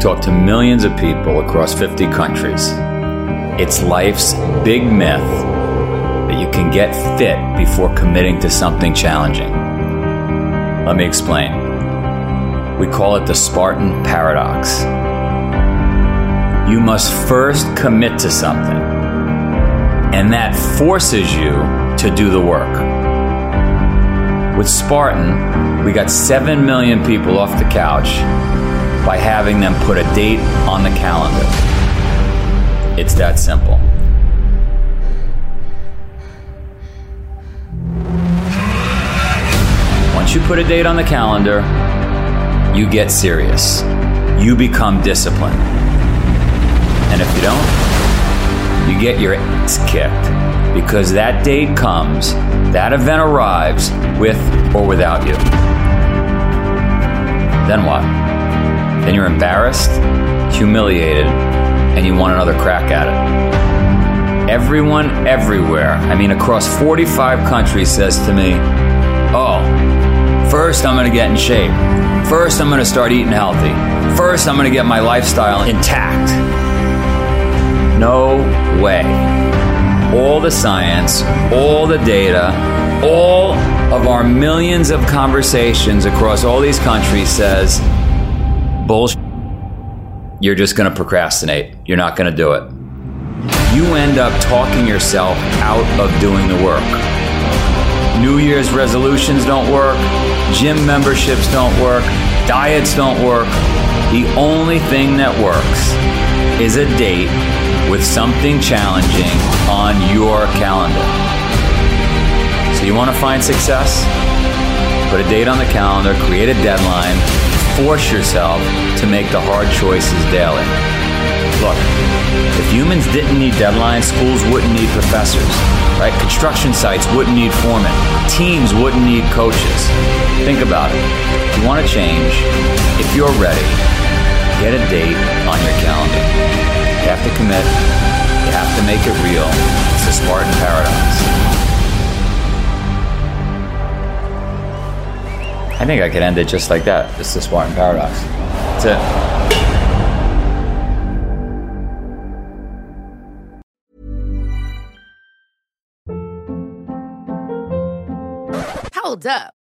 I talk to millions of people across 50 countries. It's life's big myth that you can get fit before committing to something challenging. Let me explain. We call it the Spartan paradox. You must first commit to something, and that forces you to do the work. With Spartan, we got 7 million people off the couch by having them put a date on the calendar. It's that simple. Once you put a date on the calendar, you get serious. You become disciplined. And if you don't, you get your ass kicked because that date comes, that event arrives with or without you. Then what? Then you're embarrassed, humiliated, and you want another crack at it. Everyone everywhere, I mean across 45 countries, says to me, Oh, first I'm gonna get in shape. First I'm gonna start eating healthy. First I'm gonna get my lifestyle intact. No way all the science, all the data, all of our millions of conversations across all these countries says, bullshit. You're just going to procrastinate. You're not going to do it. You end up talking yourself out of doing the work. New Year's resolutions don't work. Gym memberships don't work. Diets don't work. The only thing that works is a date with something challenging on your calendar. So, you want to find success? Put a date on the calendar, create a deadline, force yourself to make the hard choices daily. Look, if humans didn't need deadlines, schools wouldn't need professors, right? Construction sites wouldn't need foremen, teams wouldn't need coaches. Think about it. If you want to change, if you're ready, get a date on your calendar. You have to commit. You have to make it real. It's the Spartan paradox. I think I could end it just like that. It's the Spartan paradox. That's it. Hold up.